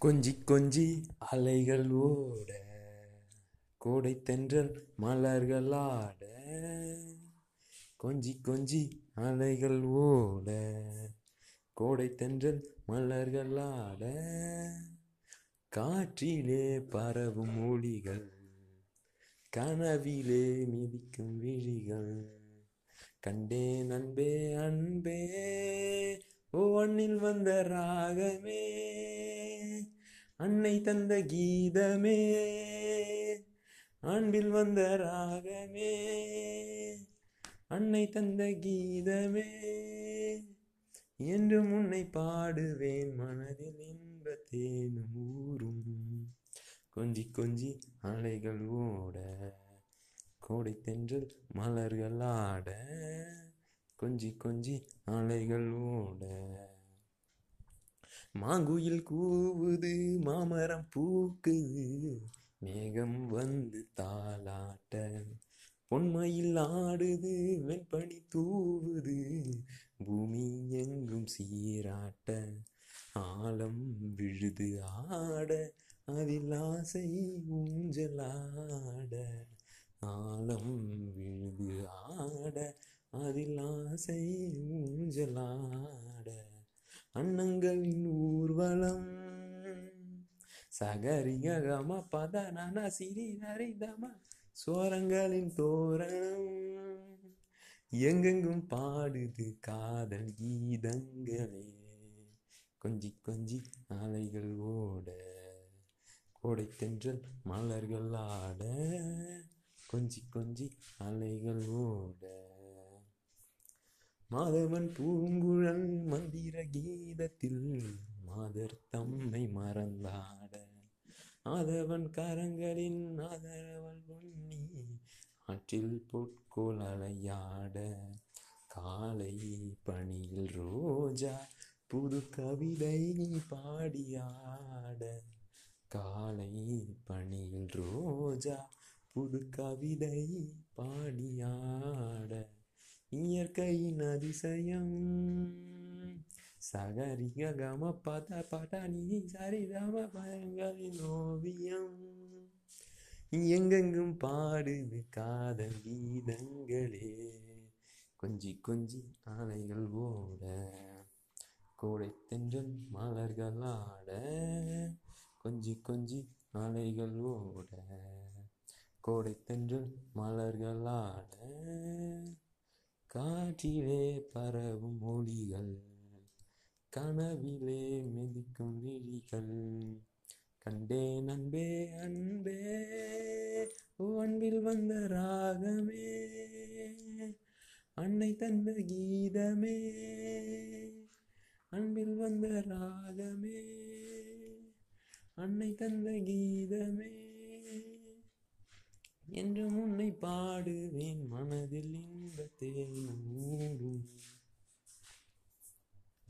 கொஞ்சி கொஞ்சி அலைகள் ஓட கோடை தென்றல் மலர்களாட கொஞ்சி கொஞ்சி அலைகள் ஓட கோடை தென்றல் மலர்களாட காற்றிலே பரவும் மொழிகள் கனவிலே மிதிக்கும் விழிகள். கண்டேன் அன்பே அன்பே ஓ வந்த ராகமே. அன்னை தந்த கீதமே அன்பில் வந்த ராகமே. அன்னை தந்த கீதமே என்று முன்னை பாடுவேன் மனதில் இன்பத்தேனும் ஊரும் கொஞ்சி கொஞ்சி அலைகள் ஓட கோடை தென்றல் மலர்கள் ஆட கொஞ்சி கொஞ்சி அலைகள் ஓட. மாங்குயில் கூவுது மாமரம் பூக்குது மேகம் வந்து தாளாட்ட பொன்மையில் ஆடுது வெண்பனி தூவுது. பூமி எங்கும் சீராட்ட ஆழம் விழுது ஆட அதில் ஆசை ஊஞ்சலாட. ஆழம் விழுது ஆட அதில் ஆசை ஊஞ்சலாட. அன்னங்களின் ஊர்வலம். சகரிகம பத நன சிறி நரிதம சோரங்களின் தோரணம். எங்கெங்கும் பாடுது காதல் கீதங்களே. கொஞ்சி கொஞ்சி அலைகள் ஓட. கோடை தென்றல் மலர்கள் ஆட. கொஞ்சி கொஞ்சி அலைகள் ஓட. மாதவன் பூங்குழல் மந்திர கீதத்தில் மாதர் தம்மை மறந்தாட. ஆதவன் கரங்களின் ஆதரவல் பொன்னி ஆற்றில் பொற்கோல் அலையாட. காலை பணியில் ரோஜா புது கவிதை நீ பாடியாட. காலை பணியில் ரோஜா புது கவிதை பாடியா இயற்கையின் அதிசயம். சகரிக கம பத பட நீ சரிதம பயங்களின் ஓவியம். எங்கெங்கும் பாடுது காதல் கீதங்களே. கொஞ்சி கொஞ்சி ஆலைகள் ஓட கோடை தென்றல் மலர்கள் ஆட கொஞ்சி கொஞ்சி ஆலைகள் ஓட கோடை தென்றல் மலர்கள் ஆட. காற்றிலே பரவும் மொழிகள் கனவிலே மிதிக்கும் விழிகள். கண்டே அன்பே அன்பே ஓ அன்பில் வந்த ராகமே அன்னை தந்த கீதமே அன்பில் வந்த ராகமே அன்னை தந்த கீதமே. என்று முன்னை பாடுவேன் மனதில் இன்பத்தேனும் ஊரும்